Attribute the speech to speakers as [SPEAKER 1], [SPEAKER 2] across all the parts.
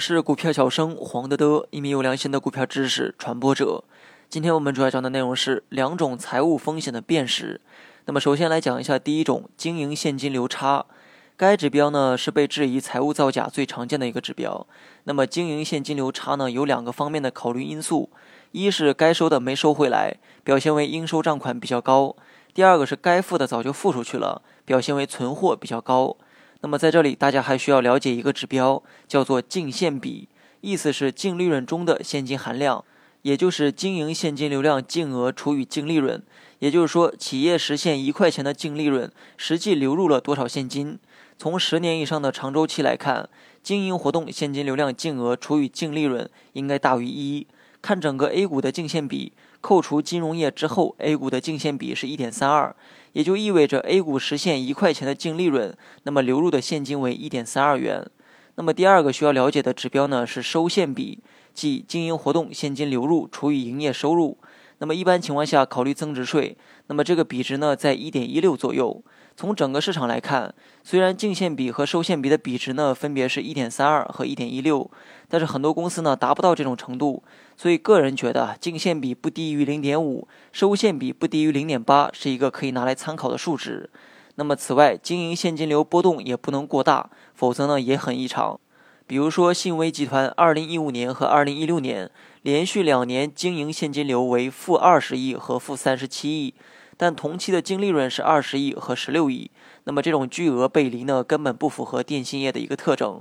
[SPEAKER 1] 是股票小生黄德德，一名有良心的股票知识传播者。今天我们主要讲的内容是两种财务风险的辨识。那么首先来讲一下第一种经营现金流差，该指标呢是被质疑财务造假最常见的一个指标。那么经营现金流差呢有两个方面的考虑因素，一是该收的没收回来，表现为应收账款比较高；第二个是该付的早就付出去了，表现为存货比较高。那么在这里，大家还需要了解一个指标，叫做净现比，意思是净利润中的现金含量，也就是经营现金流量净额除以净利润。也就是说，企业实现一块钱的净利润，实际流入了多少现金？从十年以上的长周期来看，经营活动现金流量净额除以净利润应该大于一。看整个 A 股的净现比，扣除金融业之后，A 股的净现比是一点三二。也就意味着 A 股实现一块钱的净利润，那么流入的现金为一点三二元。那么第二个需要了解的指标呢是收现比，即经营活动现金流入除以营业收入。那么一般情况下考虑增值税，那么这个比值呢在一点一六左右。从整个市场来看，虽然净现比和收现比的比值呢分别是一点三二和一点一六，但是很多公司呢达不到这种程度，所以个人觉得净现比不低于零点五，收现比不低于零点八是一个可以拿来参考的数值。那么此外，经营现金流波动也不能过大，否则呢也很异常。比如说信威集团二零一五年和二零一六年连续两年经营现金流为负二十亿和负三十七亿。但同期的净利润是二十亿和十六亿，那么这种巨额背离呢，根本不符合电信业的一个特征。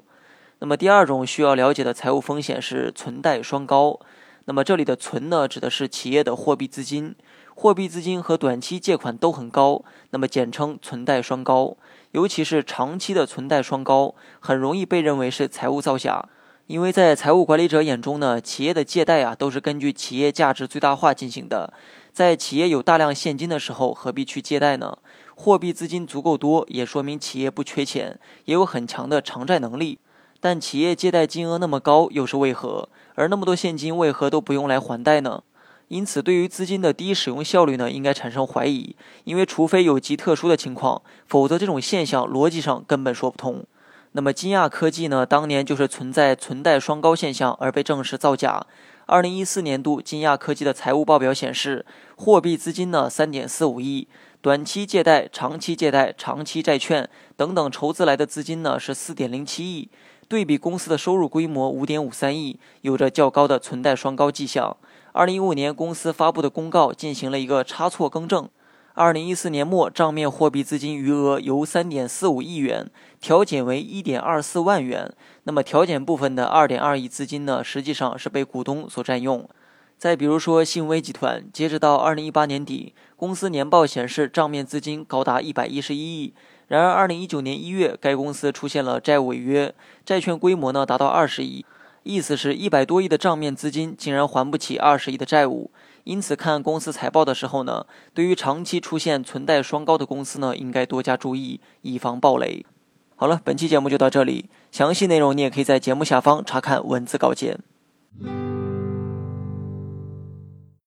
[SPEAKER 1] 那么第二种需要了解的财务风险是存贷双高。那么这里的存呢，指的是企业的货币资金，货币资金和短期借款都很高，那么简称存贷双高。尤其是长期的存贷双高，很容易被认为是财务造假，因为在财务管理者眼中呢，企业的借贷啊都是根据企业价值最大化进行的。在企业有大量现金的时候，何必去借贷呢？货币资金足够多，也说明企业不缺钱，也有很强的偿债能力。但企业借贷金额那么高，又是为何？而那么多现金，为何都不用来还贷呢？因此，对于资金的低使用效率呢，应该产生怀疑。因为除非有极特殊的情况，否则这种现象逻辑上根本说不通。那么，金亚科技呢，当年就是存在存贷双高现象而被证实造假。二零一四年度金亚科技的财务报表显示，货币资金呢三点四五亿，短期借贷、长期借贷、长期债券等等筹资来的资金呢是四点零七亿，对比公司的收入规模五点五三亿，有着较高的存贷双高迹象。二零一五年公司发布的公告进行了一个差错更正。二零一四年末账面货币资金余额由三点四五亿元调减为一点二四万元，那么调减部分的二点二亿资金呢，实际上是被股东所占用。再比如说信威集团，截止到二零一八年底，公司年报显示账面资金高达一百一十一亿，然而二零一九年一月，该公司出现了债务违约，债券规模呢达到二十亿，意思是一百多亿的账面资金竟然还不起二十亿的债务。因此，看公司财报的时候呢，对于长期出现存贷双高的公司呢，应该多加注意，以防暴雷。好了，本期节目就到这里，详细内容你也可以在节目下方查看文字稿件。